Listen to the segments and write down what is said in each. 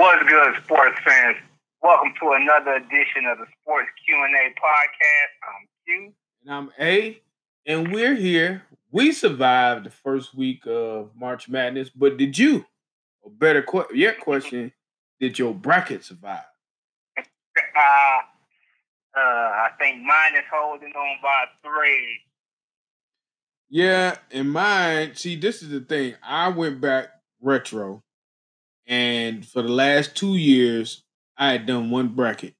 What's good, sports fans? Welcome to another edition of the Sports Q and A podcast. I'm Q, and I'm A, and we're here. We survived the first week of March Madness, but did you? A better qu- yet question: Did your bracket survive? uh, uh, I think mine is holding on by three. Yeah, in mine, see, this is the thing. I went back retro, and for the last two years, I had done one bracket.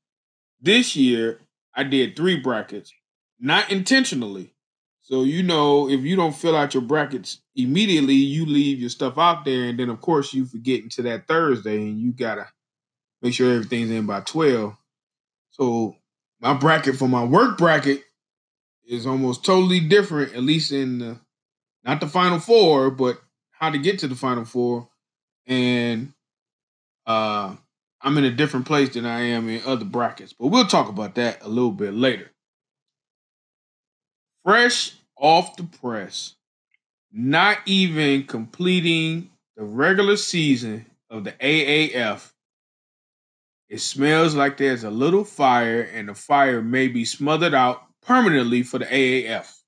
This year, I did three brackets, not intentionally. So you know, if you don't fill out your brackets immediately, you leave your stuff out there, and then of course you forget into that Thursday, and you gotta make sure everything's in by twelve. So my bracket for my work bracket is almost totally different, at least in the, not the final four, but how to get to the final four. And uh I'm in a different place than I am in other brackets. But we'll talk about that a little bit later. Fresh off the press, not even completing the regular season of the AAF. It smells like there's a little fire, and the fire may be smothered out permanently for the AAF.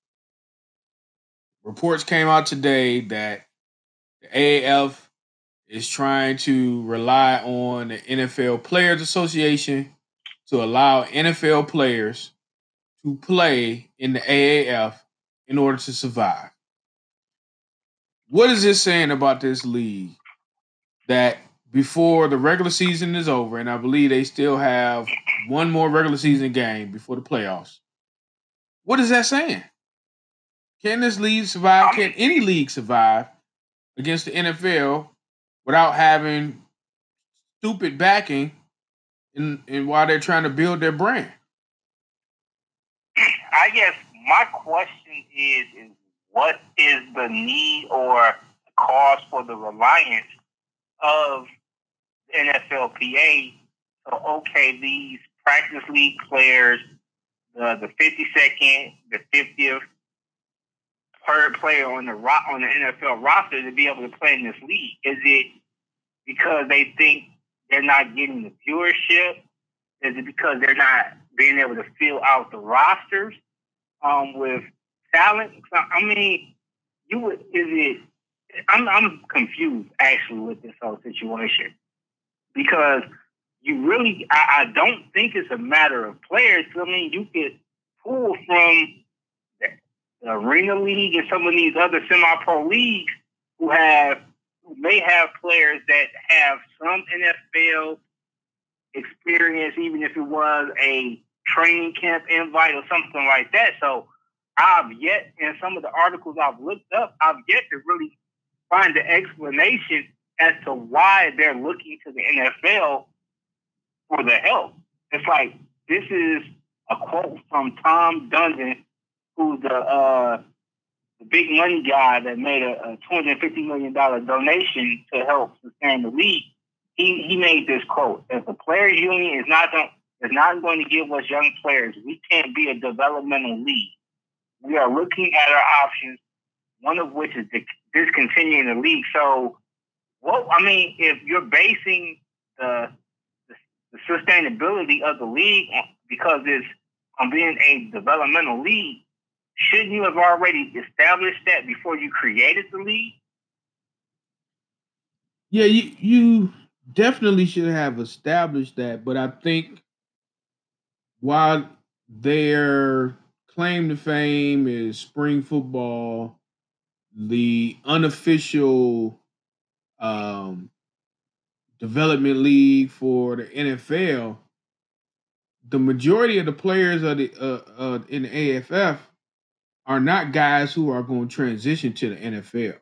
Reports came out today that the AAF is trying to rely on the NFL Players Association to allow NFL players to play in the AAF in order to survive. What is this saying about this league that before the regular season is over, and I believe they still have one more regular season game before the playoffs, what is that saying? Can this league survive? Can any league survive against the NFL without having stupid backing and, and while they're trying to build their brand? I guess my question is, is what is the need or cause for the reliance of NFLPA? So, okay, these practice league players the the 52nd, the 50th per player on the ro- on the NFL roster to be able to play in this league? Is it because they think they're not getting the viewership? Is it because they're not being able to fill out the rosters um, with talent? I mean, you would is it? I'm I'm confused actually with this whole situation because you really, I, I, don't think it's a matter of players. I mean, you could pull from the Arena League and some of these other semi-pro leagues who have, who may have players that have some NFL experience, even if it was a training camp invite or something like that. So I've yet, in some of the articles I've looked up, I've yet to really find the explanation as to why they're looking to the NFL for the help. It's like this is a quote from Tom Dundon, who's the uh, the big money guy that made a, a two hundred fifty million dollar donation to help sustain the league. He he made this quote: "If the players' union is not going is not going to give us young players, we can't be a developmental league. We are looking at our options, one of which is discontinuing the league. So, what I mean, if you're basing the the sustainability of the league because it's on being a developmental league. Shouldn't you have already established that before you created the league? Yeah, you you definitely should have established that, but I think while their claim to fame is spring football, the unofficial um, development league for the NFL, the majority of the players of the uh, uh, in the AFF are not guys who are going to transition to the NFL.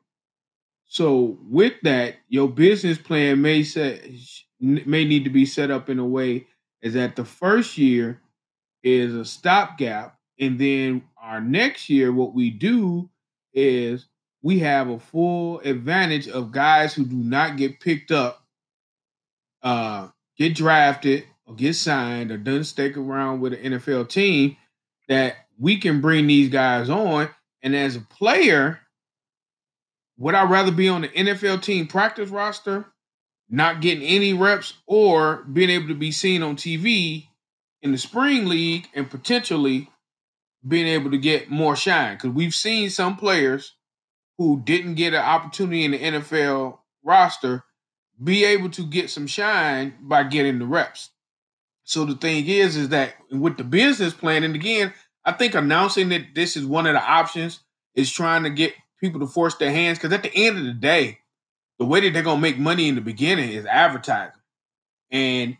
So with that, your business plan may set may need to be set up in a way is that the first year is a stopgap, and then our next year, what we do is we have a full advantage of guys who do not get picked up uh, get drafted or get signed or doesn't stick around with an NFL team, that we can bring these guys on. And as a player, would I rather be on the NFL team practice roster not getting any reps or being able to be seen on TV in the spring league and potentially being able to get more shine because we've seen some players who didn't get an opportunity in the NFL roster be able to get some shine by getting the reps. So the thing is, is that with the business plan, and again, I think announcing that this is one of the options is trying to get people to force their hands because at the end of the day, the way that they're gonna make money in the beginning is advertising. And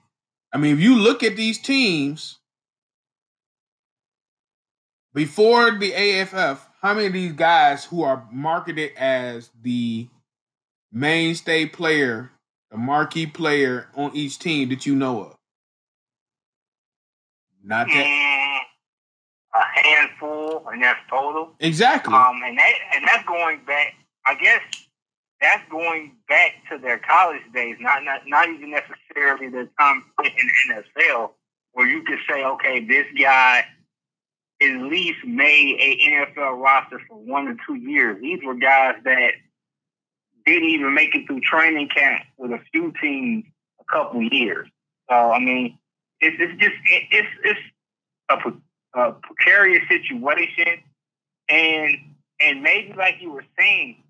I mean, if you look at these teams before the AFF, how many of these guys who are marketed as the mainstay player, the marquee player on each team that you know of? Not that. Mm. A handful, and that's total. Exactly. Um, and that and that's going back. I guess that's going back to their college days, not not not even necessarily the time in the NFL, where you could say, okay, this guy at least made a NFL roster for one or two years. These were guys that didn't even make it through training camp with a few teams a couple years. So I mean, it's it's just it, it's it's a, a precarious situation, and and maybe like you were saying,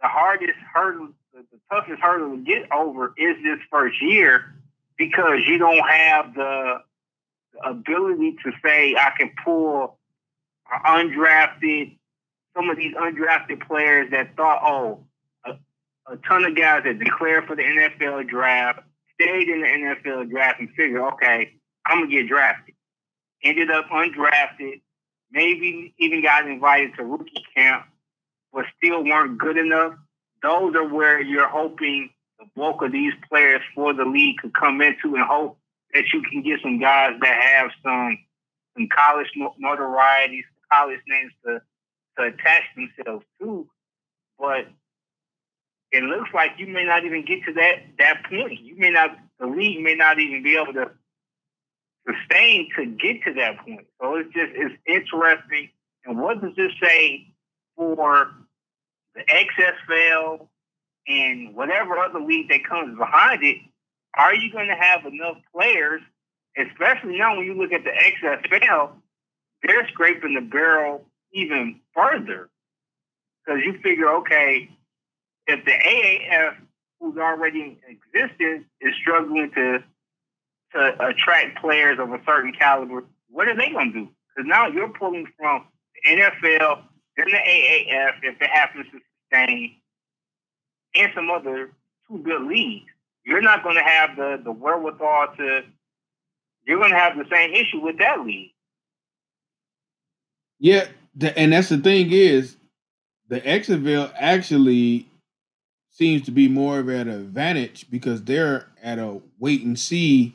the hardest hurdle, the, the toughest hurdle to get over is this first year because you don't have the ability to say I can pull undrafted, some of these undrafted players that thought, oh, a, a ton of guys that declared for the NFL draft, stayed in the NFL draft and figured, okay, I'm gonna get drafted. Ended up undrafted, maybe even got invited to rookie camp, but still weren't good enough. Those are where you're hoping the bulk of these players for the league could come into and hope that you can get some guys that have some some college notoriety, college names to to attach themselves to. But it looks like you may not even get to that that point. You may not the league may not even be able to sustain to get to that point. So it's just it's interesting. And what does this say for the XFL and whatever other league that comes behind it? Are you going to have enough players, especially now when you look at the XFL? They're scraping the barrel even further because you figure, okay, if the AAF, who's already in existence, is struggling to to attract players of a certain caliber, what are they going to do? Because now you're pulling from the NFL, then the AAF, if it happens to sustain, and some other two good leagues. You're not going to have the, the wherewithal to, you're going to have the same issue with that league. Yeah, the, and that's the thing is, the XFL actually seems to be more of an advantage because they're at a wait and see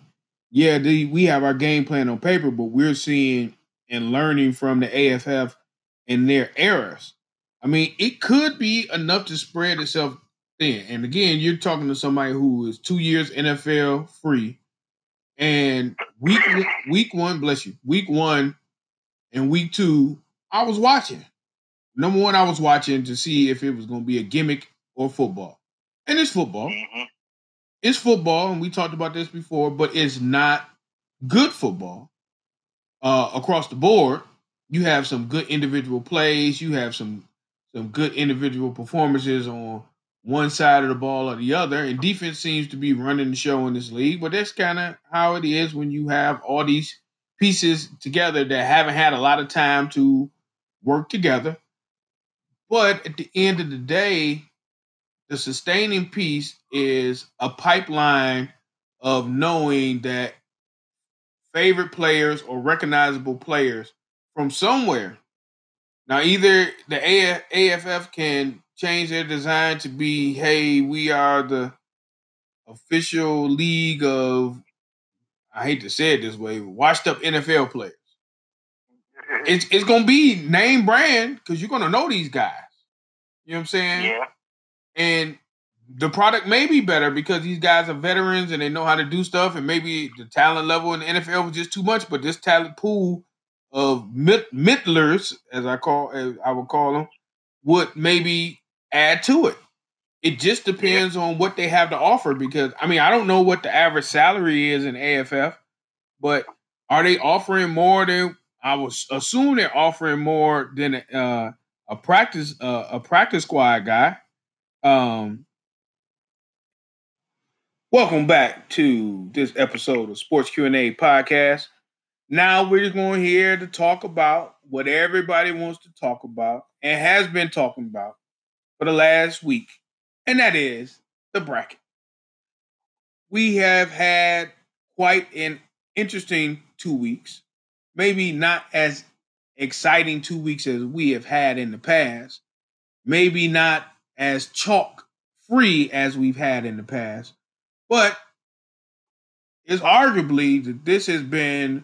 yeah, the, we have our game plan on paper, but we're seeing and learning from the AFF and their errors. I mean, it could be enough to spread itself thin. And again, you're talking to somebody who is two years NFL free, and week week one, bless you, week one and week two, I was watching. Number one, I was watching to see if it was going to be a gimmick or football, and it's football. Mm-hmm it's football, and we talked about this before, but it's not good football uh, across the board. You have some good individual plays. You have some some good individual performances on one side of the ball or the other, and defense seems to be running the show in this league. But that's kind of how it is when you have all these pieces together that haven't had a lot of time to work together. But at the end of the day, the sustaining piece is a pipeline of knowing that favorite players or recognizable players from somewhere. Now, either the AFF can change their design to be, hey, we are the official league of, I hate to say it this way, washed up NFL players. Mm-hmm. It's, it's going to be name brand because you're going to know these guys. You know what I'm saying? Yeah. And the product may be better because these guys are veterans and they know how to do stuff, and maybe the talent level in the NFL was just too much. But this talent pool of mid- middlers, as I call, as I would call them, would maybe add to it. It just depends on what they have to offer because I mean I don't know what the average salary is in AFF, but are they offering more than I was assume they're offering more than uh, a practice uh, a practice squad guy. Um, welcome back to this episode of Sports Q and A podcast. Now we're just going here to talk about what everybody wants to talk about and has been talking about for the last week, and that is the bracket. We have had quite an interesting two weeks, maybe not as exciting two weeks as we have had in the past, maybe not as chalk free as we've had in the past, but it's arguably that this has been,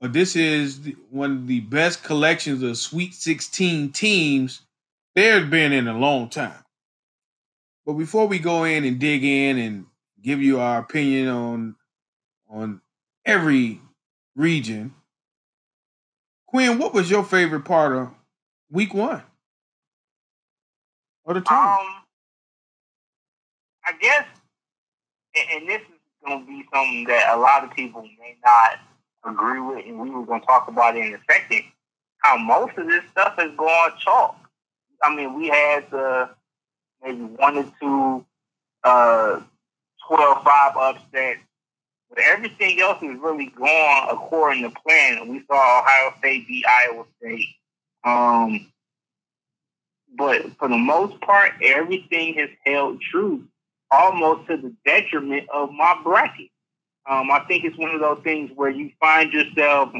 or this is one of the best collections of Sweet 16 teams there's been in a long time. But before we go in and dig in and give you our opinion on on every region, Quinn, what was your favorite part of week one? Or the? Um, I guess, and this is going to be something that a lot of people may not agree with, and we were going to talk about it in a second. How most of this stuff is going chalk. I mean, we had the maybe one or two uh, 12-5 upsets but everything else is really going according to plan. We saw Ohio State beat Iowa State. Um, but for the most part, everything has held true, almost to the detriment of my bracket. Um, I think it's one of those things where you find yourself,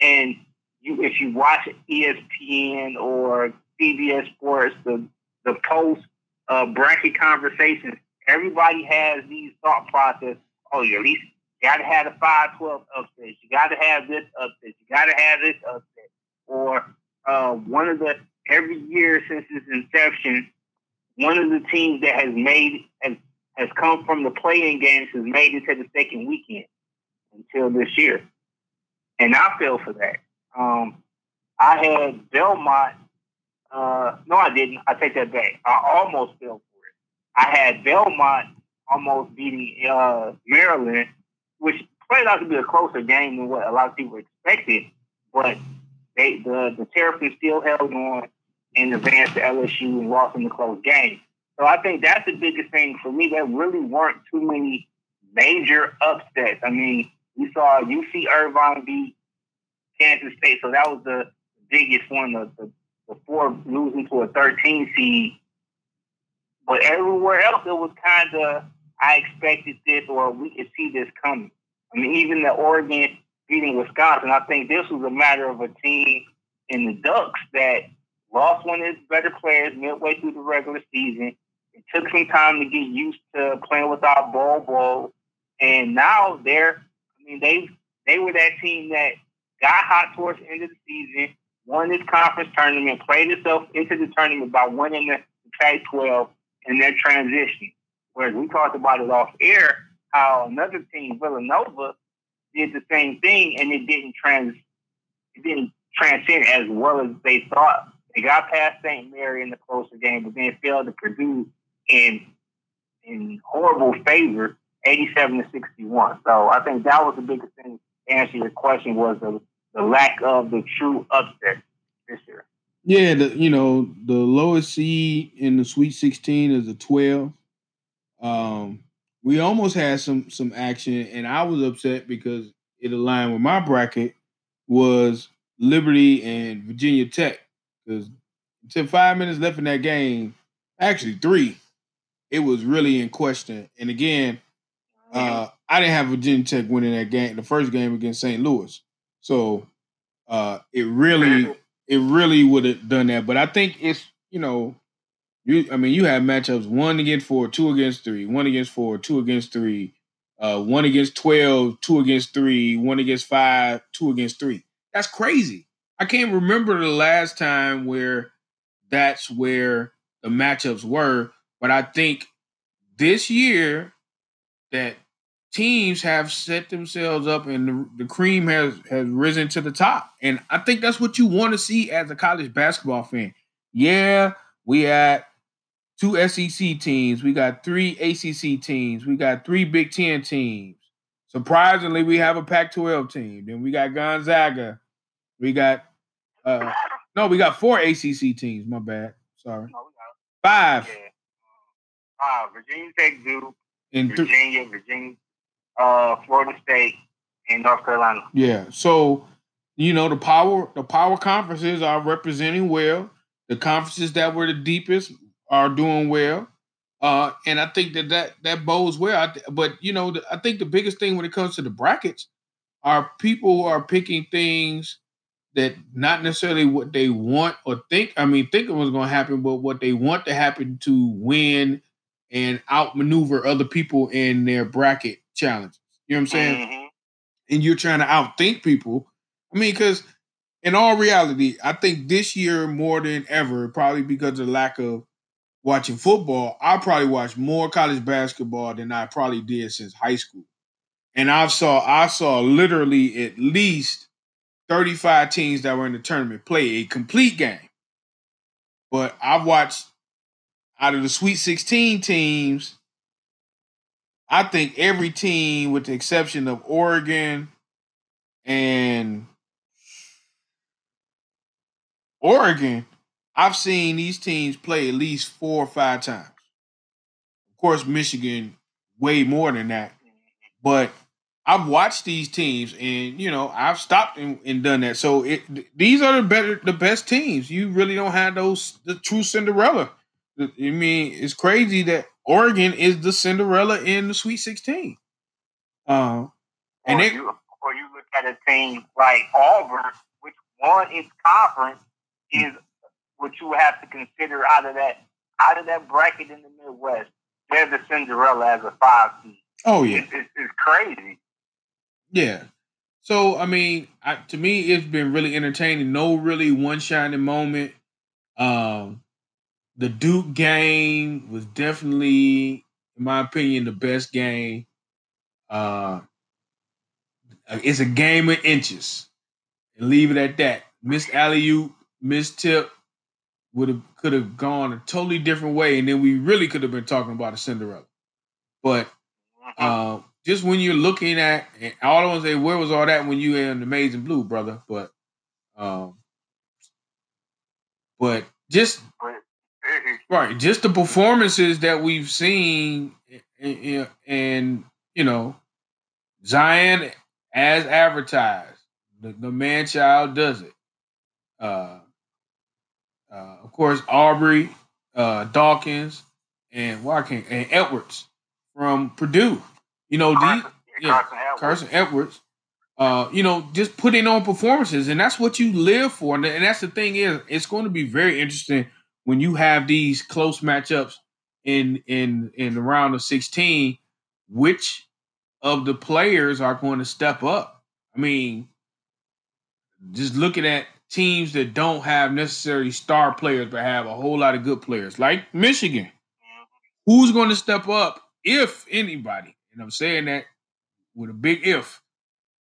and you if you watch ESPN or CBS Sports, the the post uh, bracket conversations, everybody has these thought process. Oh, you at least got to have the 512 upset. You got to have this upset. You got to have this upset. Or uh, one of the, every year since its inception, one of the teams that has made, has, has come from the playing games has made it to the second weekend until this year. And I fell for that. Um, I had Belmont. Uh, no, I didn't. I take that back. I almost fell for it. I had Belmont almost beating uh, Maryland which played out to be a closer game than what a lot of people expected. But they the the Terrapins still held on and advanced to LSU and lost in the close game. So I think that's the biggest thing for me. There really weren't too many major upsets. I mean, we saw UC Irvine beat Kansas State, so that was the biggest one. The, the, the four losing to a 13 seed. But everywhere else, it was kind of I expected this or we could see this coming. I mean, even the Oregon beating Wisconsin, I think this was a matter of a team in the Ducks that lost one of its better players midway through the regular season. It took some time to get used to playing without Bol Bol. And now they're, I mean, they they were that team that got hot towards the end of the season, won this conference tournament, played itself into the tournament by winning the Pac 12 and their transition. Whereas we talked about it off air, how another team, Villanova, did the same thing and it didn't trans it didn't transcend as well as they thought. They got past St. Mary in the closer game, but then failed to produce in in horrible favor, eighty-seven to sixty-one. So I think that was the biggest thing. To answer your question was the, the lack of the true upset this year. Yeah, the, you know the lowest seed in the Sweet Sixteen is a twelve. Um, we almost had some some action, and I was upset because it aligned with my bracket was Liberty and Virginia Tech because until five minutes left in that game, actually three, it was really in question. And again, uh, I didn't have Virginia Tech winning that game, the first game against St. Louis, so uh, it really it really would have done that. But I think it's you know you, I mean, you have matchups one against four, two against three, one against four, two against three, uh, one against 12, two against three, one against five, two against three. That's crazy. I can't remember the last time where that's where the matchups were, but I think this year that teams have set themselves up and the, the cream has has risen to the top. And I think that's what you want to see as a college basketball fan. Yeah, we had two SEC teams. We got three ACC teams. We got three Big Ten teams. Surprisingly, we have a Pac-12 team. Then we got Gonzaga. We got uh no, we got four ACC teams. My bad. Sorry. Five. Yeah. Uh, Virginia Tech, Duke, And th- Virginia, Virginia, uh, Florida State, and North Carolina. Yeah. So, you know, the power the power conferences are representing well. The conferences that were the deepest are doing well. Uh, and I think that that, that bodes well. I th- but you know, the, I think the biggest thing when it comes to the brackets are people who are picking things that not necessarily what they want or think. I mean, thinking was going to happen, but what they want to happen to win and outmaneuver other people in their bracket challenges. You know what I'm saying? Mhm. and you're trying to outthink people. I mean, because in all reality, I think this year more than ever, probably because of lack of watching football, I probably watched more college basketball than I probably did since high school. And I saw I saw literally at least 35 teams that were in the tournament play a complete game. But I've watched out of the Sweet 16 teams, I think every team, with the exception of Oregon and Oregon, I've seen these teams play at least four or five times. Of course, Michigan way more than that. But I've watched these teams, and you know I've stopped and, and done that. So it, th- these are the better, the best teams. You really don't have those the true Cinderella. I mean, it's crazy that Oregon is the Cinderella in the Sweet Sixteen. Uh, and or, they, you, or you look at a team like Auburn, which won its conference, is what you have to consider out of that out of that bracket in the Midwest. They're the Cinderella as a five seed. oh yeah, It's, it's, it's crazy. Yeah. So I mean, I, to me, it's been really entertaining. No really one shining moment. Um, the Duke game was definitely, in my opinion, the best game. Uh, it's a game of inches, and leave it at that. Missed alley oop, missed tip, would have could have gone a totally different way, and then we really could have been talking about a Cinderella. But Mhm. uh, just when you're looking at, and all I want to say, where was all that when you were in Amazing Blue, brother? But, um, but just right, just the performances that we've seen, and, and you know, Zion as advertised, the, the man child does it. Uh, uh, of course, Aubrey, uh, Dawkins, and why can't and Edwards from Purdue. You know, these Carson, yeah, Carson Edwards. Carson Edwards. Uh, you know, just putting on performances, and that's what you live for. And, and that's the thing is, it's going to be very interesting when you have these close matchups in in in the round of sixteen. Which of the players are going to step up? I mean, just looking at teams that don't have necessarily star players, but have a whole lot of good players, like Michigan. Who's going to step up, if anybody? And I'm saying that with a big if.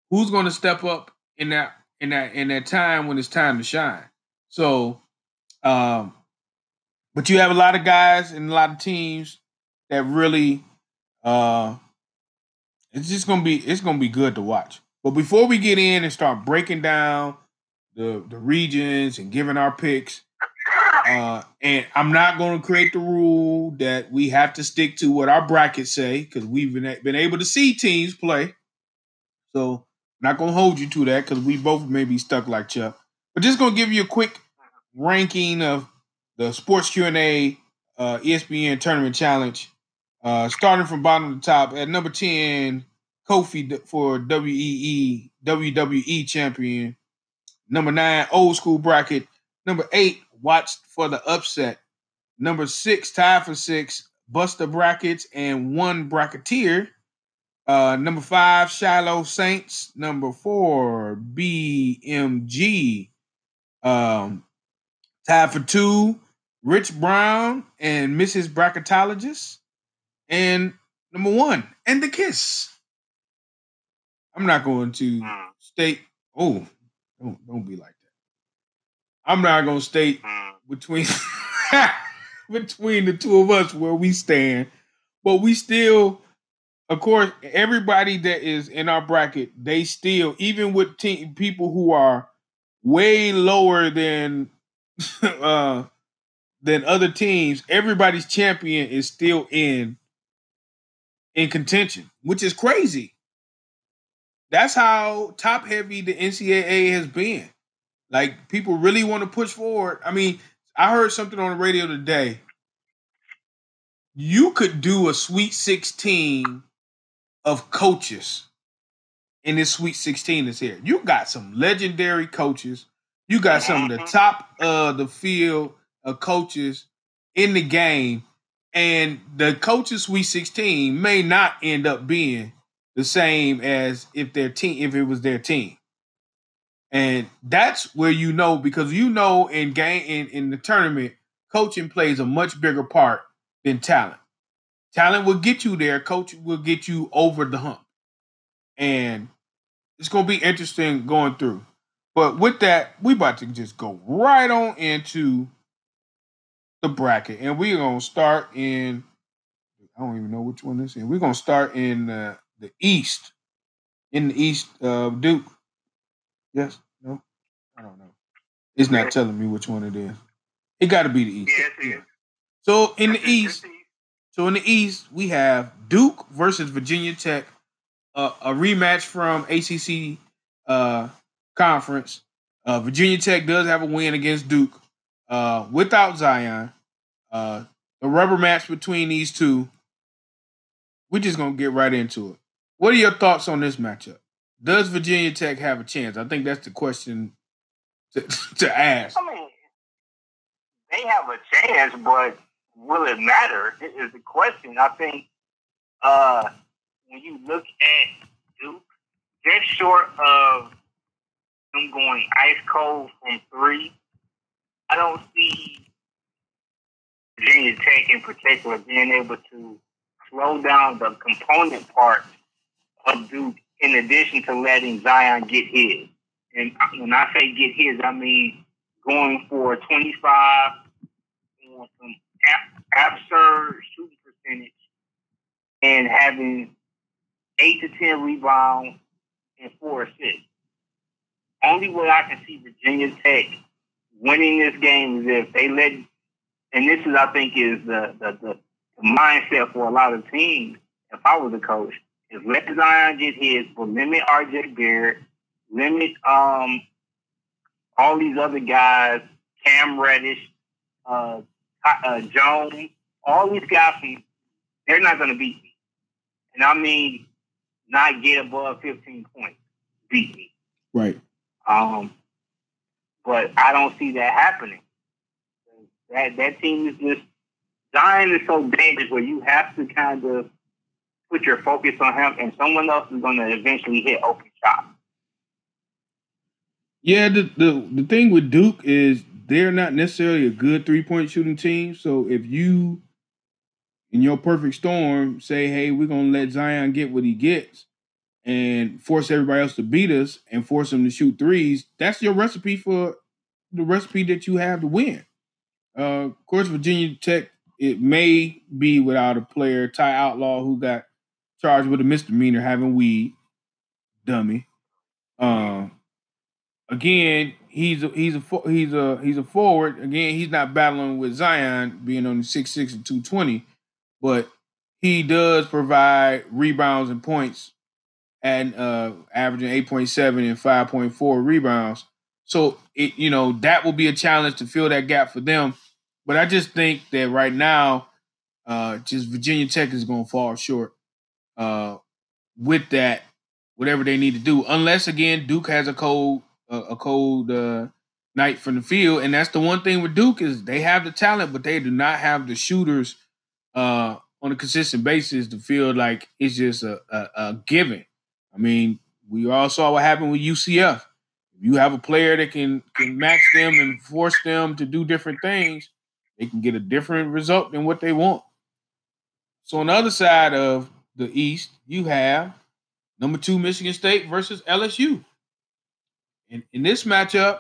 Who's going to step up in that in that in that time when it's time to shine? So, um, but you have a lot of guys and a lot of teams that really, uh, it's just gonna be it's gonna be good to watch. But before we get in and start breaking down the the regions and giving our picks, uh, and I'm not going to create the rule that we have to stick to what our brackets say because we've been, been able to see teams play. So I'm not going to hold you to that because we both may be stuck like Chuck. But just going to give you a quick ranking of the Sports Q&A uh, ESPN Tournament Challenge. Uh, starting from bottom to top at number 10, Kofi for WEE WWE champion. Number nine, old school bracket. Number eight, watched for the upset. Number six, tied for six, Buster Brackets and one bracketeer. Uh, number five, Shiloh Saints. Number four, BMG. Um, tied for two, Rich Brown and Mrs. Bracketologist. And number one, and the kiss. I'm not going to Mm, state. Oh, don't don't be like that. I'm not going to state mm. between. between the two of us where we stand. But we still, of course, everybody that is in our bracket, they still, even with team people who are way lower than uh than other teams, everybody's champion is still in in contention, which is crazy. That's how top heavy the NCAA has been. Like people really want to push forward. I mean, I heard something on the radio today. You could do a Sweet 16 of coaches in this Sweet 16 is here. You got some legendary coaches. You got some of the top of the field of coaches in the game. And the coaches Sweet 16 may not end up being the same as if their team if it was their team. And that's where you know because you know in game in, in the tournament, coaching plays a much bigger part than talent. Talent will get you there, coach will get you over the hump. And it's gonna be interesting going through. But with that, we about to just go right on into the bracket. And we're gonna start in I don't even know which one this is. We're gonna start in uh, the East. In the East, uh, Duke Yes? No? I don't know. It's not telling me which one it is. It got to be the East. Yes, yeah. So in the East, so in the East, we have Duke versus Virginia Tech, uh, a rematch from ACC uh, conference. Uh, Virginia Tech does have a win against Duke uh, without Zion. Uh, the rubber match between these two. We're just gonna get right into it. What are your thoughts on this matchup? Does Virginia Tech have a chance? I think that's the question to, to ask. I mean, they have a chance, but will it matter? Is the question. I think uh, when you look at Duke, they're short of them going ice cold from three. I don't see Virginia Tech in particular being able to slow down the component parts of Duke in addition to letting Zion get his. And when I say get his, I mean going for 25 on some absurd shooting percentage and having eight to 10 rebounds and four assists. Only way I can see Virginia Tech winning this game is if they let, and this is, I think, is the, the, the, the mindset for a lot of teams. If I was a coach, is let Zion get his, but limit RJ Barrett, limit um all these other guys, Cam Reddish, uh, uh Jones, all these guys they're not going to beat me, and I mean not get above fifteen points, beat me. Right. Um, but I don't see that happening. That that team is just Zion is so dangerous where you have to kind of put your focus on him, and someone else is going to eventually hit open shot. Yeah, the, the the thing with Duke is they're not necessarily a good three point shooting team. So if you, in your perfect storm, say, "Hey, we're gonna let Zion get what he gets," and force everybody else to beat us and force them to shoot threes, that's your recipe for the recipe that you have to win. Uh, of course, Virginia Tech it may be without a player, Ty Outlaw, who got charged with a misdemeanor having weed, dummy. Um, again, he's a, he's a he's a he's a forward. Again, he's not battling with Zion being on six six and two twenty, but he does provide rebounds and points, and uh, averaging eight point seven and five point four rebounds. So it you know that will be a challenge to fill that gap for them. But I just think that right now, uh, just Virginia Tech is going to fall short uh, with that, whatever they need to do. Unless again, Duke has a cold uh, a cold uh, night from the field, and that's the one thing with Duke is they have the talent, but they do not have the shooters uh, on a consistent basis to feel like it's just a, a, a given. I mean, we all saw what happened with UCF. You have a player that can can match them and force them to do different things, they can get a different result than what they want. So on the other side of the East, you have number two Michigan State versus LSU. In, in this matchup,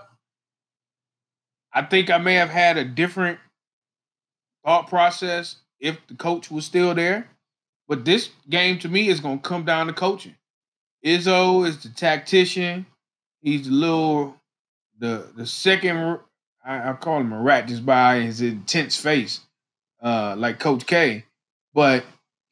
I think I may have had a different thought process if the coach was still there. But this game to me is going to come down to coaching. Izzo is the tactician. He's the little, the the second. I, I call him a rat just by his intense face, uh, like Coach K. But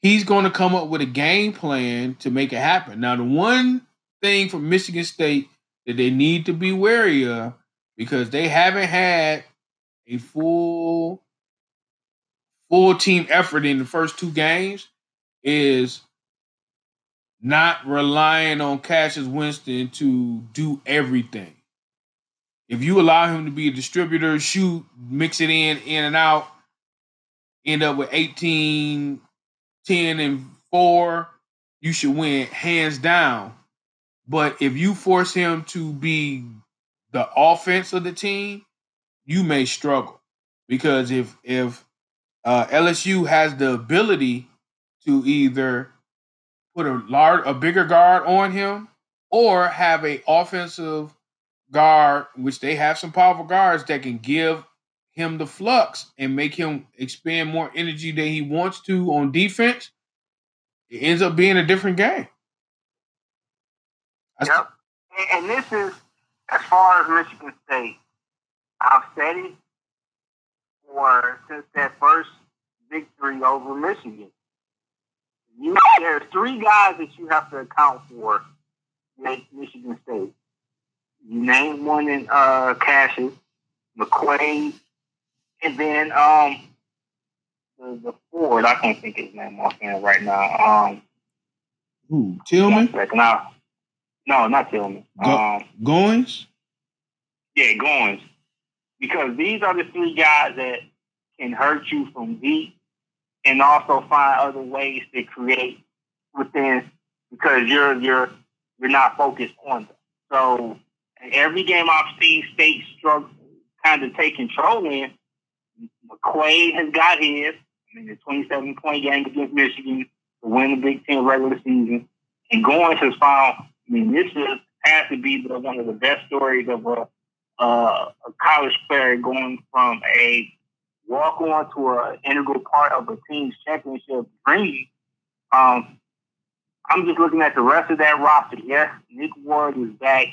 he's going to come up with a game plan to make it happen. Now, the one thing from Michigan State that they need to be wary of because they haven't had a full full team effort in the first two games is not relying on Cassius Winston to do everything. If you allow him to be a distributor, shoot, mix it in, in and out, end up with 18, 10, and 4, you should win hands down. But if you force him to be the offense of the team, you may struggle because if if uh, LSU has the ability to either put a large, a bigger guard on him, or have a offensive guard, which they have some powerful guards that can give him the flux and make him expend more energy than he wants to on defense. It ends up being a different game. Yep. And this is as far as Michigan State. I've said it for since that first victory over Michigan. You there's three guys that you have to account for at Michigan State. You name one in uh Cassius, McQuaid, and then um the, the Ford, I can't think his name offhand right now. Um Who, Tillman? Now, no, not Tillman. Go- um, Goins? Yeah, Goins. Because these are the three guys that can hurt you from deep and also find other ways to create within because you're you're you're not focused on them. So every game I've seen State struggle kind of take control in, McQuaid has got his. I mean, the 27 point game against Michigan to win the Big Ten regular season. And Goins has found, I mean, this is, has to be the, one of the best stories of a, uh, a college player going from a walk on to an integral part of a team's championship dream. Um, I'm just looking at the rest of that roster. Yes, Nick Ward is back.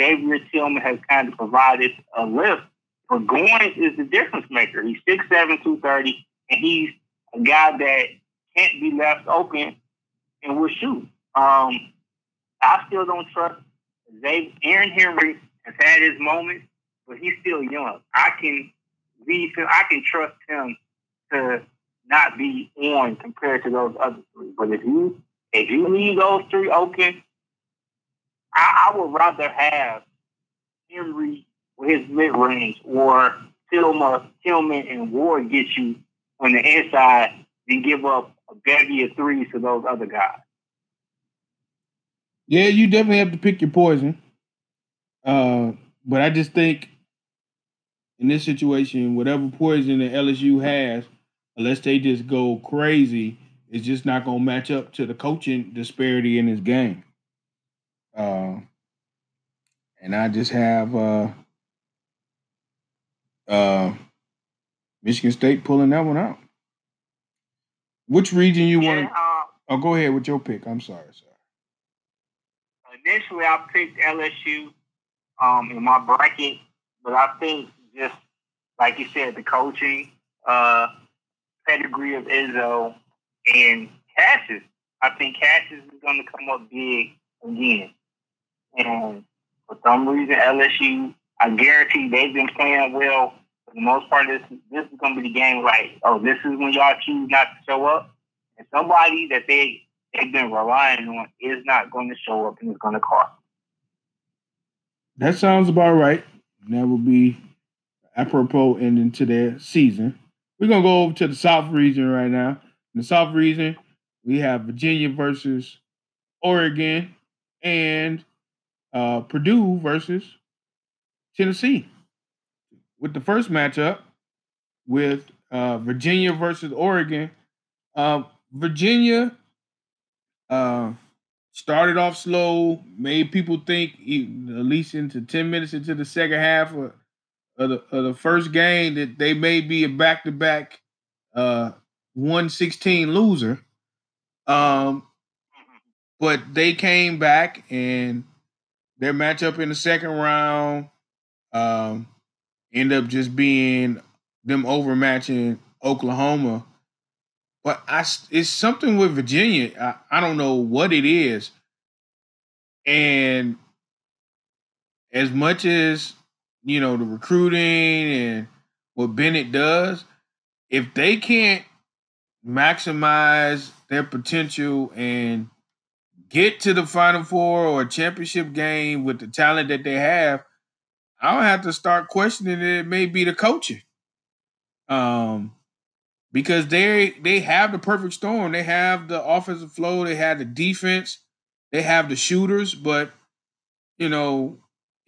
Xavier Tillman has kind of provided a lift. But Goins is the difference maker. He's 6'7", 230, and he's a guy that can't be left open and will shoot. Um, I still don't trust Xavier. Aaron Henry has had his moments, but he's still young. I can leave him. I can trust him to not be on compared to those other three. But if you if you leave those three open, I, I would rather have Henry his mid range or Tillman, Tillman and Ward get you on the inside than give up a bevy of threes to those other guys. Yeah, you definitely have to pick your poison. Uh, but I just think in this situation, whatever poison that LSU has, unless they just go crazy, it's just not going to match up to the coaching disparity in this game. Uh, and I just have uh, uh, Michigan State pulling that one out. Which region you yeah, want to? Uh, oh, go ahead with your pick. I'm sorry, sir. Initially, I picked LSU um, in my bracket, but I think just like you said, the coaching uh, pedigree of Izzo and Cassius. I think Cassius is going to come up big again. And for some reason, LSU, I guarantee they've been playing well for the most part. This this is going to be the game. Like, oh, this is when y'all choose not to show up, and somebody that they they've been relying on is not going to show up and it's going to cost. That sounds about right. That would be apropos ending to their season. We're gonna go over to the South region right now. In the South region, we have Virginia versus Oregon and uh, Purdue versus Tennessee. With the first matchup, with uh, Virginia versus Oregon, uh, Virginia uh, started off slow, made people think at least into ten minutes into the second half of, of the, of the first game that they may be a back to back uh, 116 loser. Um, but they came back and their matchup in the second round um, end up just being them overmatching Oklahoma. But I, it's something with Virginia. I, I don't know what it is. And as much as you know the recruiting and what Bennett does, if they can't maximize their potential and get to the Final Four or championship game with the talent that they have, I'll have to start questioning it. May be the coaching, um, because they they have the perfect storm. They have the offensive flow. They have the defense. They have the shooters, but you know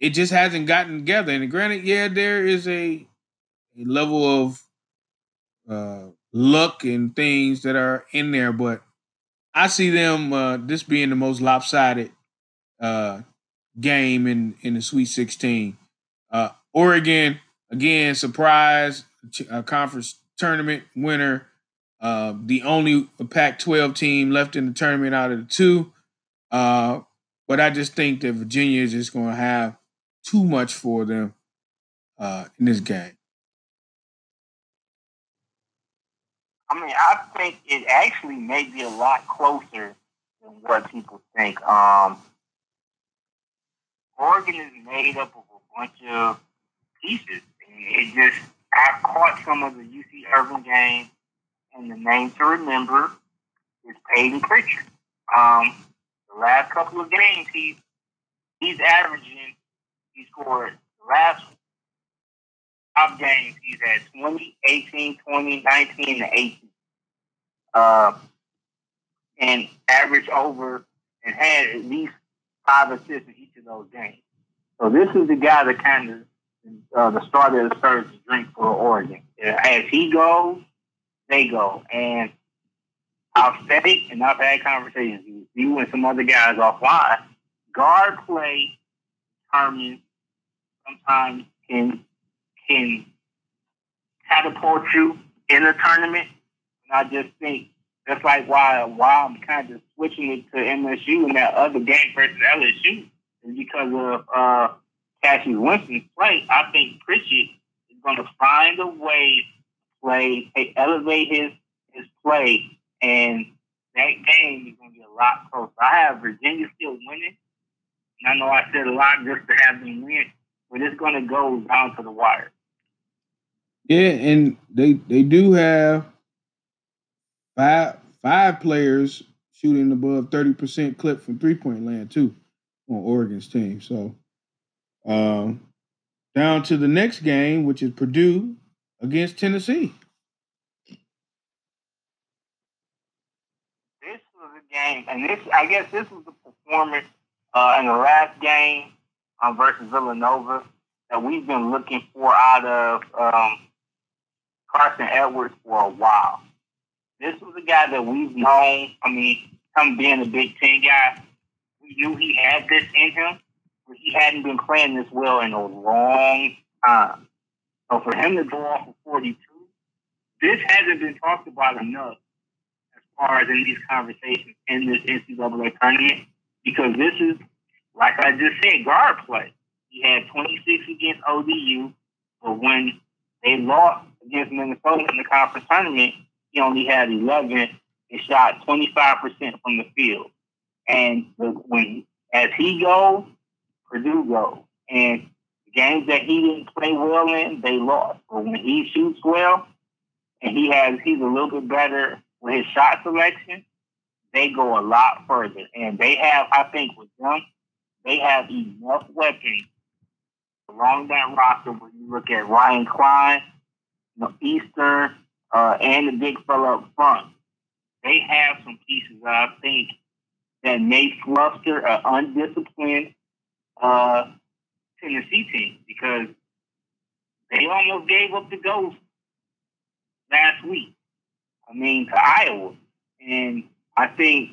it just hasn't gotten together. And granted, yeah, there is a, a level of uh, luck and things that are in there, but I see them uh, this being the most lopsided uh, game in in the Sweet 16. Uh, Oregon again, surprise uh, conference tournament winner. Uh, the only Pac-12 team left in the tournament out of the two. Uh, but I just think that Virginia is just going to have too much for them uh, in this game. I mean, I think it actually may be a lot closer than what people think. Um, Oregon is made up of bunch of pieces. It just I caught some of the UC Irvine games, and the name to remember is Payton Pritchard. Um, the last couple of games, he he's averaging. He scored last top games. He's had 20, 18, 20, 19, and 18. Uh, and average over and had at least five assists in each of those games. So this is the guy that kind of uh, the starter that serves the drink for Oregon. As he goes, they go. And I've said it, and I've had conversations with you and some other guys offline. Guard play determines sometimes can can catapult you in a tournament. And I just think that's like why why I'm kind of switching it to MSU and that other game versus LSU is because of uh, Cassius Winston's play. I think Pritchard is going to find a way to play, to elevate his his play, and that game is going to be a lot closer. I have Virginia still winning, and I know I said a lot just to have them win, but it's going to go down to the wire. Yeah, and they they do have five five players shooting above thirty percent clip from three point land too on Oregon's team. So um, down to the next game, which is Purdue against Tennessee. This was a game, and this I guess this was the performance uh, in the last game um, versus Villanova that we've been looking for out of um, Carson Edwards for a while. This was a guy that we've known. I mean, him being a Big Ten guy, knew he had this in him, but he hadn't been playing this well in a long time. So for him to go off of 42, this hasn't been talked about enough as far as in these conversations in this NCAA tournament because this is, like I just said, guard play. He had 26 against ODU, but when they lost against Minnesota in the conference tournament, he only had 11 and shot 25% from the field. And when as he goes, Purdue goes. And the games that he didn't play well in, they lost. But when he shoots well, and he has he's a little bit better with his shot selection, they go a lot further. And they have, I think, with them, they have enough weapons along that roster when you look at Ryan Cline, you know, Eastern, uh, and the big fella up front. They have some pieces that I think that may fluster an undisciplined uh, Tennessee team because they almost gave up the ghost last week. I mean, to Iowa. And I think,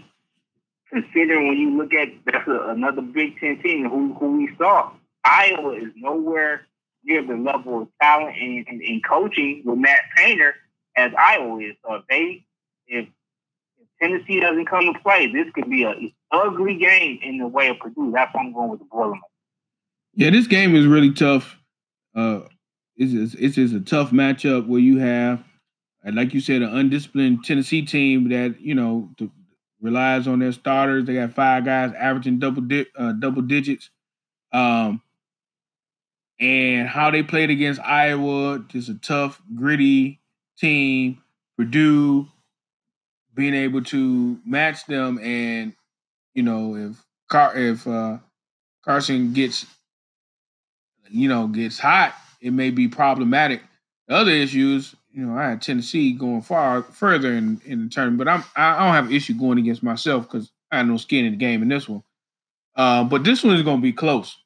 considering when you look at that's a, another Big Ten team who, who we saw, Iowa is nowhere near the level of talent and, and, coaching with Matt Painter as Iowa is. So if they if Tennessee doesn't come to play, this could be a ugly game in the way of Purdue. That's why I'm going with the Boilermakers. Yeah, this game is really tough. Uh, it's just, it's just a tough matchup where you have, like you said, an undisciplined Tennessee team that you know to, relies on their starters. They got five guys averaging double di- uh, double digits. Um, and how they played against Iowa, just a tough, gritty team. Purdue being able to match them, and you know if Car- if uh, Carson gets you know gets hot, it may be problematic. The other issues, you know, I had Tennessee going far further in in the tournament, but I'm I don't have an issue going against myself because I had no skin in the game in this one. Uh, but this one is going to be close.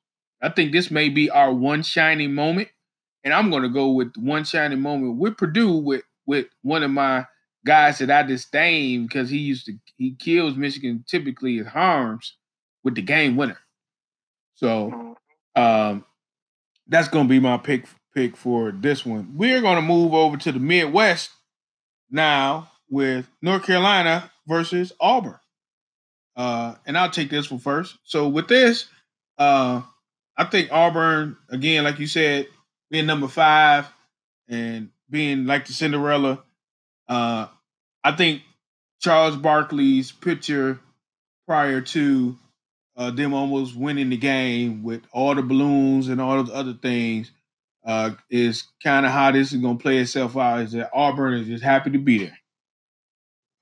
I think this may be our one shining moment, and I'm going to go with one shining moment with Purdue with with one of my guys that I disdain because he used to he kills Michigan typically at harms with the game winner. So um, that's to be my pick pick for this one. We're to move over to the Midwest now with North Carolina versus Auburn. Uh, and I'll take this one first. So with this, uh, I think Auburn, again, like you said, being number five and being like the Cinderella, uh, I think Charles Barkley's picture prior to uh, them almost winning the game with all the balloons and all the other things uh, is kind of how this is going to play itself out. Is that Auburn is just happy to be there.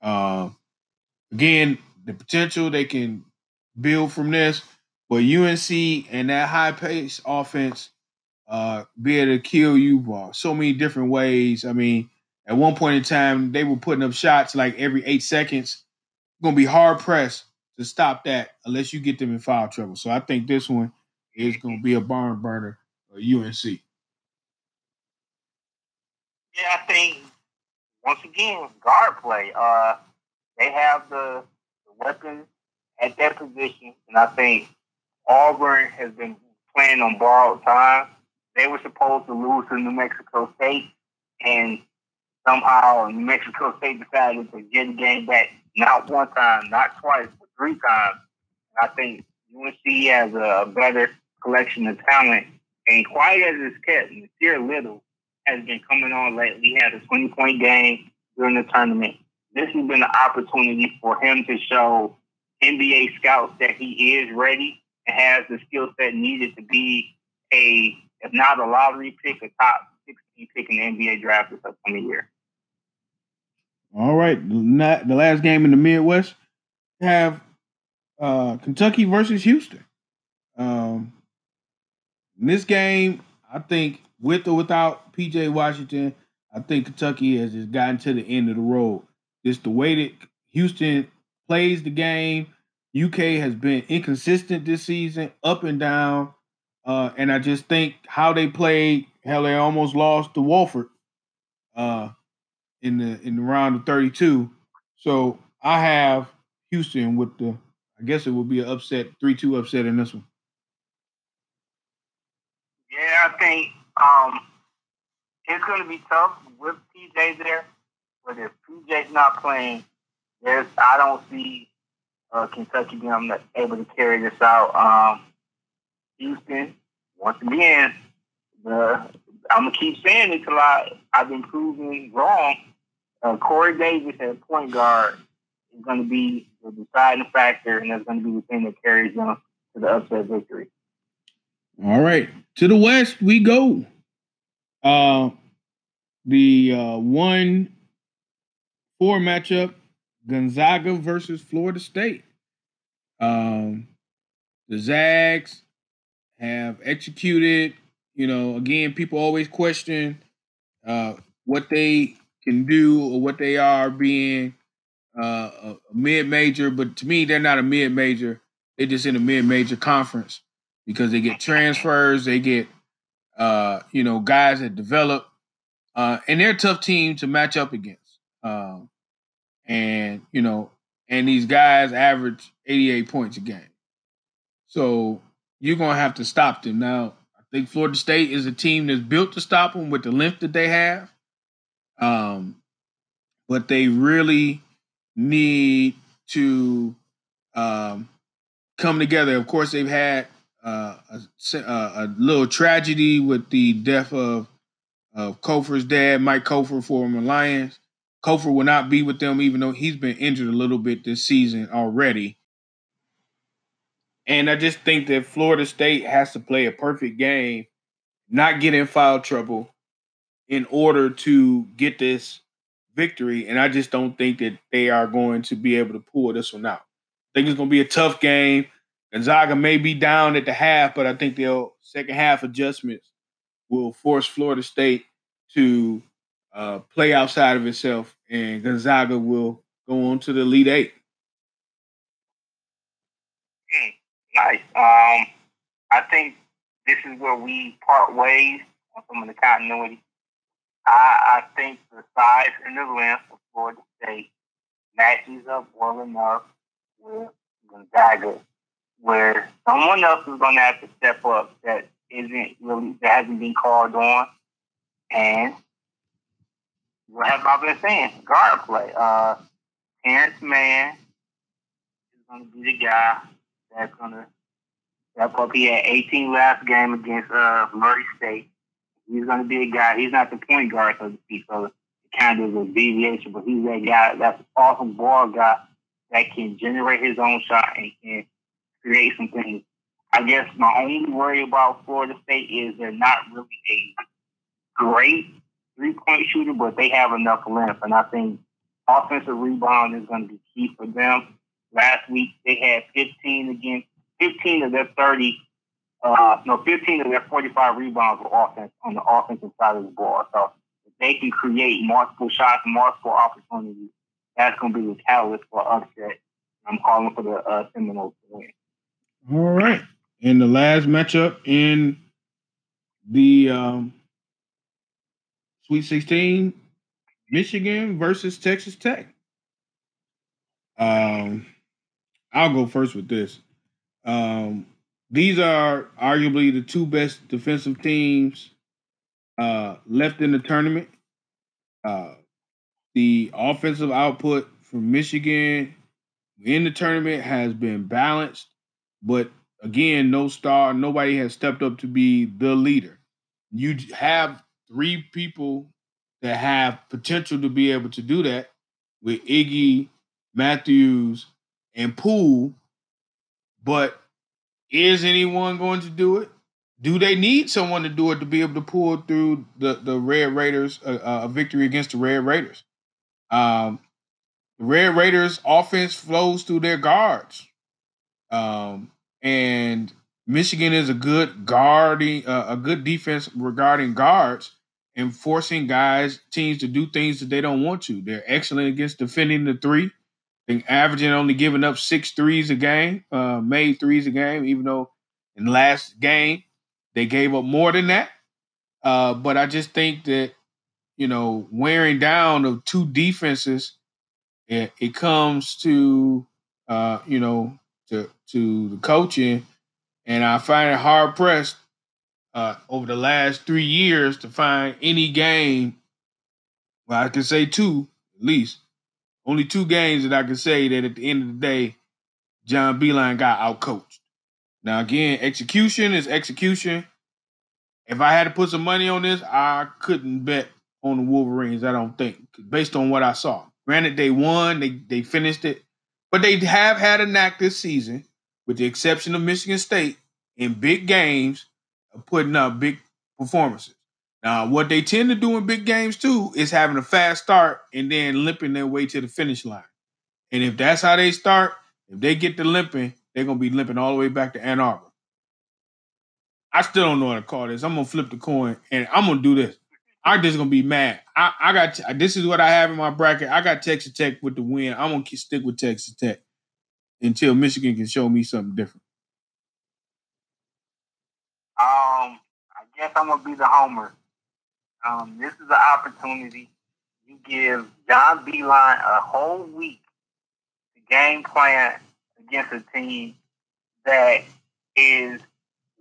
Uh, again, the potential they can build from this. But UNC and that high pace offense uh, be able to kill you so many different ways. I mean, at one point in time, they were putting up shots like every eight seconds. Going to be hard pressed to stop that unless you get them in foul trouble. So I think this one is going to be a barn burner for UNC. Yeah, I think once again guard play. Uh, they have the, the weapons at that position, and I think Auburn has been playing on borrowed time. They were supposed to lose to New Mexico State, and somehow New Mexico State decided to get the game back not one time, not twice, but three times. And I think UNC has a better collection of talent. And quiet as it's kept, Nassir Little has been coming on lately. He had a 20 point game during the tournament. This has been an opportunity for him to show NBA scouts that he is ready and has the skill set needed to be a, if not a lottery pick, a top 16 pick in the NBA draft this upcoming year. All right. The last game in the Midwest have uh, Kentucky versus Houston. Um, in this game, I think with or without PJ Washington, I think Kentucky has just gotten to the end of the road. Just the way that Houston plays the game, UK has been inconsistent this season, up and down. Uh, and I just think how they played, hell, they almost lost to Wofford uh, in the in the round of 32. So I have Houston with the, I guess it will be an upset, 3 2 upset in this one. Yeah, I think um, it's going to be tough with PJ there. But if PJ's not playing, there's I don't see uh, Kentucky being able to carry this out. Um, Houston, once again, the, I'm gonna keep saying it till I I've been proven wrong. Uh, Corey Davis at point guard is going to be the deciding factor, and that's going to be the thing that carries them to the upset victory. All right, to the west we go. Uh, the uh, one four matchup Gonzaga versus Florida State. Um, the Zags have executed. You know, again, people always question uh, what they can do or what they are being uh, a mid major, but to me, they're not a mid major. They're just in a mid major conference because they get transfers, they get uh, you know guys that develop, uh, and they're a tough team to match up against. Um, and you know, and these guys average 88 points a game. So you're gonna have to stop them. Now, I think Florida State is a team that's built to stop them with the length that they have. Um, but they really need to um, come together. Of course, they've had uh, a, a, little tragedy with the death of of Cofer's dad, Mike Cofer, former Lions. Cofer will not be with them, even though he's been injured a little bit this season already. And I just think that Florida State has to play a perfect game, not get in foul trouble in order to get this victory. And I just don't think that they are going to be able to pull this one out. I think it's going to be a tough game. Gonzaga may be down at the half, but I think they'll second half adjustments will force Florida State to uh, play outside of itself, and Gonzaga will go on to the Elite Eight. Mm. Um, I think this is where we part ways on some of the continuity. I, I think the size and the length of Florida State matches up well enough with Gonzaga, where someone else is going to have to step up that isn't really that hasn't been called on, and what have I been saying? Guard play. Uh, Terance Mann is going to be the guy that's to step up. He had 18 last game against uh, Murray State. He's to be a guy. He's not the point guard, so to speak. So it kind of a deviation, but he's that guy. That's an awesome ball guy that can generate his own shot and can create some things. I guess my only worry about Florida State is they're not really a great three point shooter, but they have enough length. And I think offensive rebound is going to be key for them. Last week they had 15 against 15 of their 30, uh, no, 15 of their 45 rebounds were offense on the offensive side of the ball. So if they can create multiple shots, multiple opportunities, that's going to be the catalyst for upset. I'm calling for the uh, Seminoles to win. All right. In the last matchup in the um, Sweet 16, Michigan versus Texas Tech. Um, I'll go first with this. Um, these are arguably the two best defensive teams uh, left in the tournament. Uh, the offensive output from Michigan in the tournament has been balanced, but again, no star, nobody has stepped up to be the leader. You have three people that have potential to be able to do that with Iggy, Matthews, and Poole. But is anyone going to do it? Do they need someone to do it to be able to pull through the, the Red Raiders, uh, uh a victory against the Red Raiders? Um, the Red Raiders offense flows through their guards. Um, and Michigan is a good guarding, uh, a good defense regarding guards and forcing guys, teams to do things that they don't want to. They're excellent against defending the three. Averaging only giving up six threes a game, uh, made threes a game, even though in last game they gave up more than that. Uh, but I just think that, you know, wearing down of two defenses, it, it comes to, uh, you know, to to the coaching, and I find it hard pressed uh, over the last three years to find any game. Well, I can say two at least. Only two games that I can say that at the end of the day, John Beilein got outcoached. Now again, execution is execution. If I had to put some money on this, I couldn't bet on the Wolverines. I don't think, based on what I saw. Granted, they won, they they finished it, but they have had a knack this season, with the exception of Michigan State, in big games of putting up big performances. Now, what they tend to do in big games too is having a fast start and then limping their way to the finish line. And if that's how they start, if they get the limping, they're gonna be limping all the way back to Ann Arbor. I still don't know how to call this. I'm gonna flip the coin and I'm gonna do this. I'm just gonna be mad. I, I got this is what I have in my bracket. I got Texas Tech with the win. I'm gonna stick with Texas Tech until Michigan can show me something different. Um, I guess I'm gonna be the homer. Um, this is an opportunity. You give John Beilein a whole week to game plan against a team that is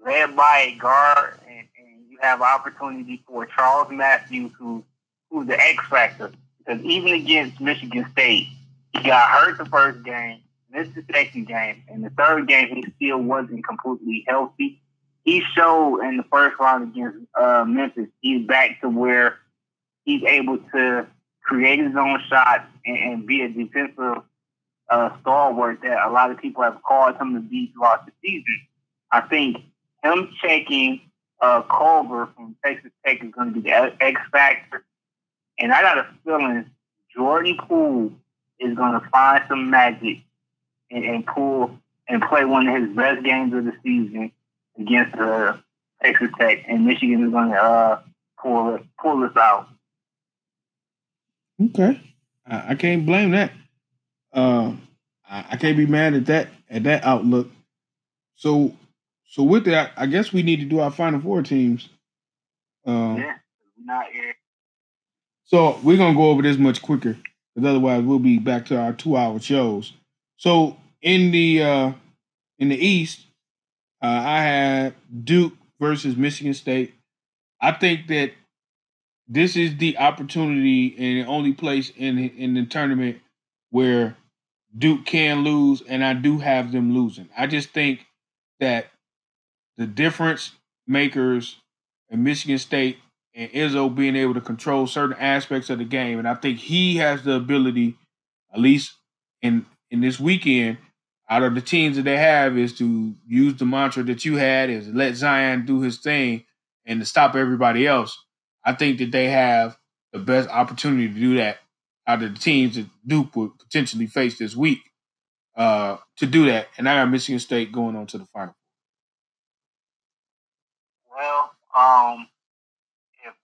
led by a guard, and, and you have opportunity for Charles Matthews, who who's the X factor. Because even against Michigan State, he got hurt the first game, missed the second game, and the third game he still wasn't completely healthy. He showed in the first round against uh, Memphis he's back to where he's able to create his own shots and, and be a defensive uh, stalwart that a lot of people have called him to be throughout the season. I think him checking uh, Culver from Texas Tech is going to be the X factor. And I got a feeling Jordan Poole is going to find some magic and, and pull and play one of his best games of the season against uh, Texas Tech, and Michigan is going to uh, pull it, pull this out. Okay, I, I can't blame that. Uh, I, I can't be mad at that at that outlook. So, so with that, I guess we need to do our final four teams. Um, yeah, not here. So we're gonna go over this much quicker, because otherwise we'll be back to our two-hour shows. So in the uh, in the East, uh, I had Duke versus Michigan State. I think that this is the opportunity and the only place in in the tournament where Duke can lose, and I do have them losing. I just think that the difference makers in Michigan State and Izzo being able to control certain aspects of the game, and I think he has the ability, at least in in this weekend, out of the teams that they have, is to use the mantra that you had is let Zion do his thing and to stop everybody else. I think that they have the best opportunity to do that out of the teams that Duke would potentially face this week uh, to do that. And I got Michigan State going on to the final. Well, um, if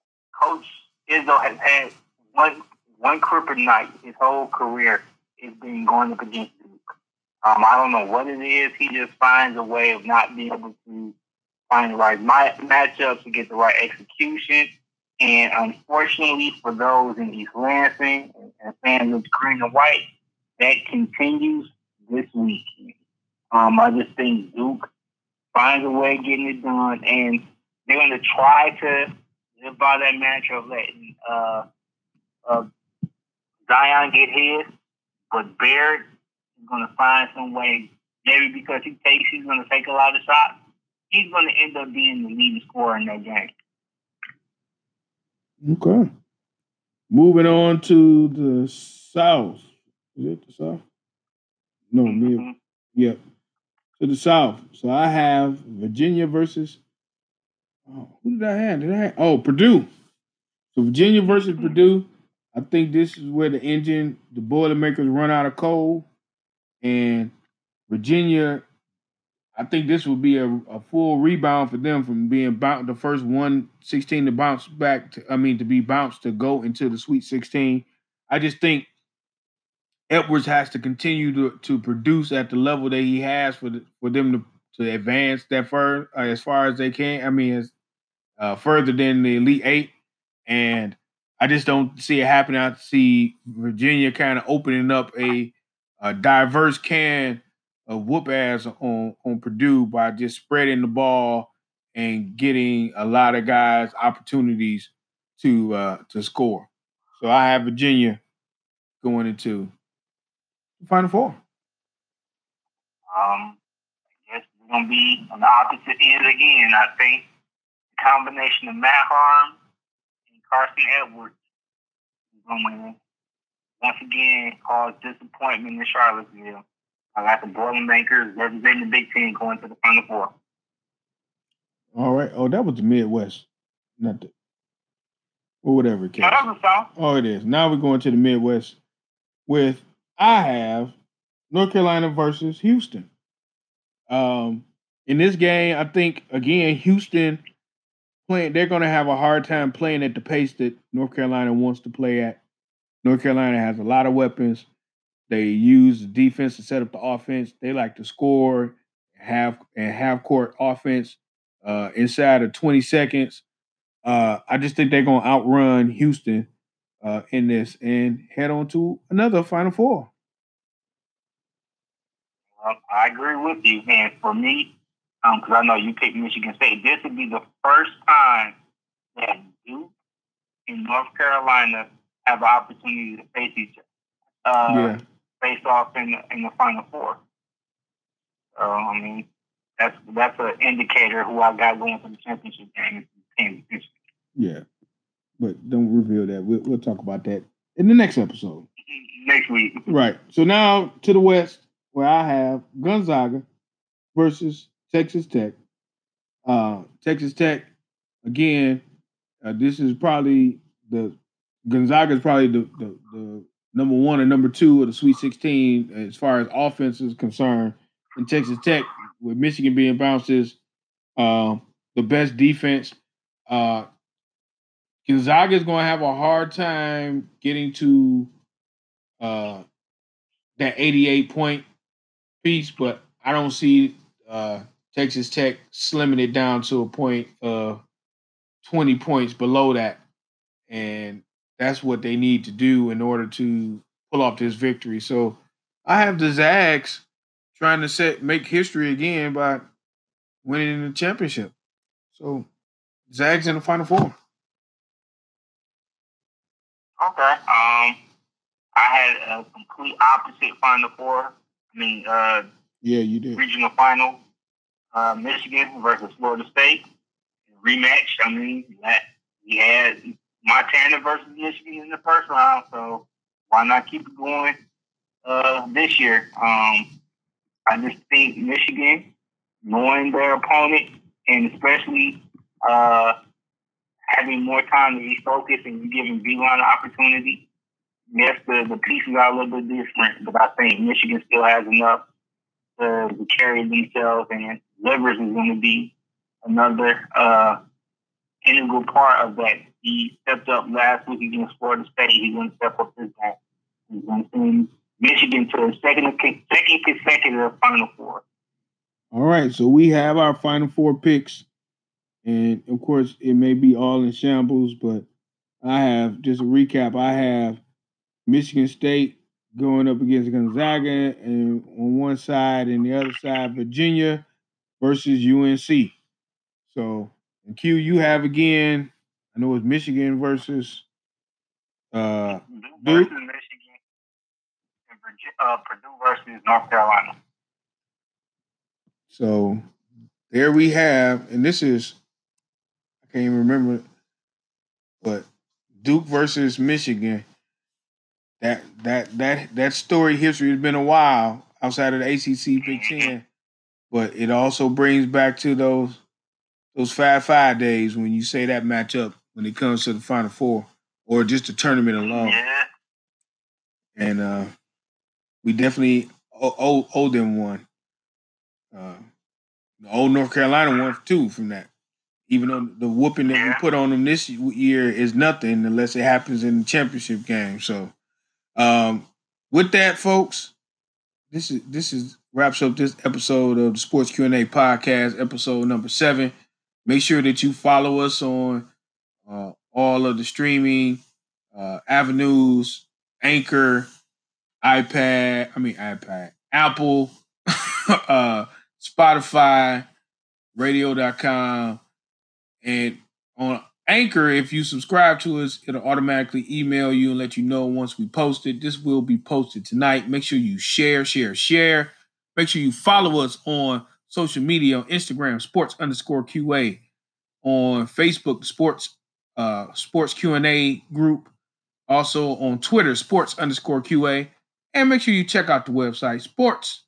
Coach Izzo has had one one kryptonite his whole career, it's been going up against Duke. Um, I don't know what it is. He just finds a way of not being able to find the right matchups to get the right execution. And unfortunately for those in East Lansing and fans of green and white, that continues this week. Um, I just think Duke finds a way of getting it done, and they're going to try to live by that mantra of letting uh, uh, Zion get his, but Barrett to find some way, maybe because he takes, he's going to take a lot of shots. He's going to end up being the leading scorer in that game. Okay. Moving on to the South. Is it the South? No, mm-hmm. Yep. To the South. So I have Virginia versus. Oh, who did I have? Did I have? Oh, Purdue. So Virginia versus mm-hmm. Purdue. I think this is where the engine, the Boilermakers run out of coal. And Virginia I think this will be a, a full rebound for them from being bounced the first one sixteen to bounce back. To, I mean, to be bounced to go into the Sweet Sixteen. I just think Edwards has to continue to to produce at the level that he has for the, for them to to advance that far uh, as far as they can. I mean, as uh, further than the Elite Eight, and I just don't see it happening. I see Virginia kind of opening up a, a diverse can of whoop ass on on Purdue by just spreading the ball and getting a lot of guys opportunities to uh, to score. So I have Virginia going into the Final Four. Um, I guess it's gonna be on the opposite end again. I think the combination of Matt Haarm and Carson Edwards is going to once again cause disappointment in Charlottesville. I got the Boilermakers representing the Big Ten going to the Final Four. All right. Oh, that was the Midwest, not the or whatever it. Oh, it is. Now we're going to the Midwest with I have North Carolina versus Houston. Um, in this game, I think again Houston playing. They're going to have a hard time playing at the pace that North Carolina wants to play at. North Carolina has a lot of weapons. They use the defense to set up the offense. They like to score, have and half court offense uh, inside of 20 seconds. Uh, I just think they're going to outrun Houston uh, in this and head on to another Final Four. Well, I agree with you. And for me, because um, I know you picked Michigan State, this would be the first time that Duke in North Carolina have an opportunity to face each other, uh, Yeah. face off in the, in the final four. So I mean, that's that's an indicator who I got going for the championship game. Yeah. But don't reveal that. We'll, we'll talk about that in the next episode. Next week. Right. So now to the west, where I have Gonzaga versus Texas Tech. Uh, Texas Tech, again, uh, this is probably the Gonzaga is probably the, the the number one or number two of the Sweet 16 as far as offense is concerned. And Texas Tech, with Michigan being bounces, uh, the best defense. Uh, Gonzaga is going to have a hard time getting to uh, that 88 point piece, but I don't see uh, Texas Tech slimming it down to a point of 20 points below that. And that's what they need to do in order to pull off this victory. So I have the Zags trying to set make history again by winning the championship. So Zags in the final four. Okay. Um, I had a complete opposite Final Four. I mean, uh, Yeah, you did. regional final. Uh, Michigan versus Florida State rematch. I mean, that we had Montana versus Michigan in the first round, so why not keep it going uh, this year? Um, I just think Michigan, knowing their opponent, and especially uh, having more time to refocus and giving Beilein an opportunity. Yes, the, the pieces are a little bit different, but I think Michigan still has enough to, to carry themselves, and Livers is going to be another uh, integral part of that. He stepped up last week against Florida State. He's going to step up this game. He's going to send Michigan to a second, second consecutive Final Four. All right, so we have our final four picks, and of course, it may be all in shambles, but I have just a recap. I have Michigan State going up against Gonzaga, and on one side, and the other side, Virginia versus UNC. So, and Q, you have again. I know it's Michigan versus. Uh, Duke? versus Michigan, and uh, Purdue versus North Carolina. So there we have, and this is I can't even remember, but Duke versus Michigan. That that that that story history has been a while outside of the ACC Big Ten, but it also brings back to those those five five days when you say that matchup when it comes to the Final Four or just the tournament alone Yeah, and uh, we definitely owe, owe, them one. Uh, the old North Carolina one too from that. Even though the whooping that we put on them this year is nothing unless it happens in the championship game. So, um, with that, folks, this is this is wraps up this episode of the Sports Q and A podcast, episode number seven. Make sure that you follow us on uh, all of the streaming uh, avenues, Anchor, iPad, I mean iPad, Apple, uh, Spotify, radio.com, and on Anchor, if you subscribe to us, it'll automatically email you and let you know once we post it. This will be posted tonight. Make sure you share, share, share. Make sure you follow us on social media on Instagram, sports underscore QA, on Facebook, sports uh sports Q&A group, also on Twitter, sports underscore QA. And make sure you check out the website, sports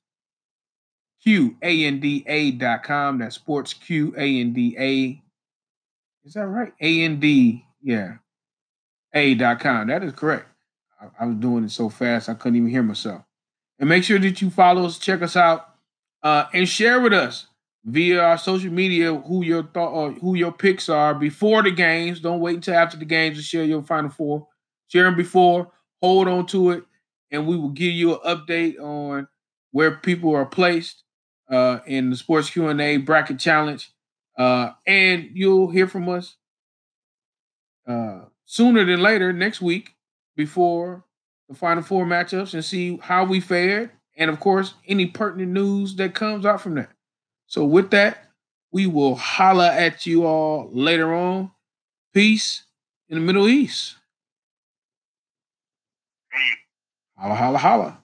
Q-A-N-D-A.com. That's sports Q-A-N-D-A. Is that right? A-N-D, yeah. A.com. That is correct. I was doing it so fast I couldn't even hear myself. And make sure that you follow us, check us out, uh, and share with us via our social media who your thought or who your picks are before the games. Don't wait until after the games to share your final four. Share them before, hold on to it, and we will give you an update on where people are placed uh, in the Sports Q and A bracket challenge, uh, and you'll hear from us uh, sooner than later next week before the final four matchups and see how we fared, and of course, any pertinent news that comes out from that. So, with that, we will holla at you all later on. Peace in the Middle East. Holla, holla, holla.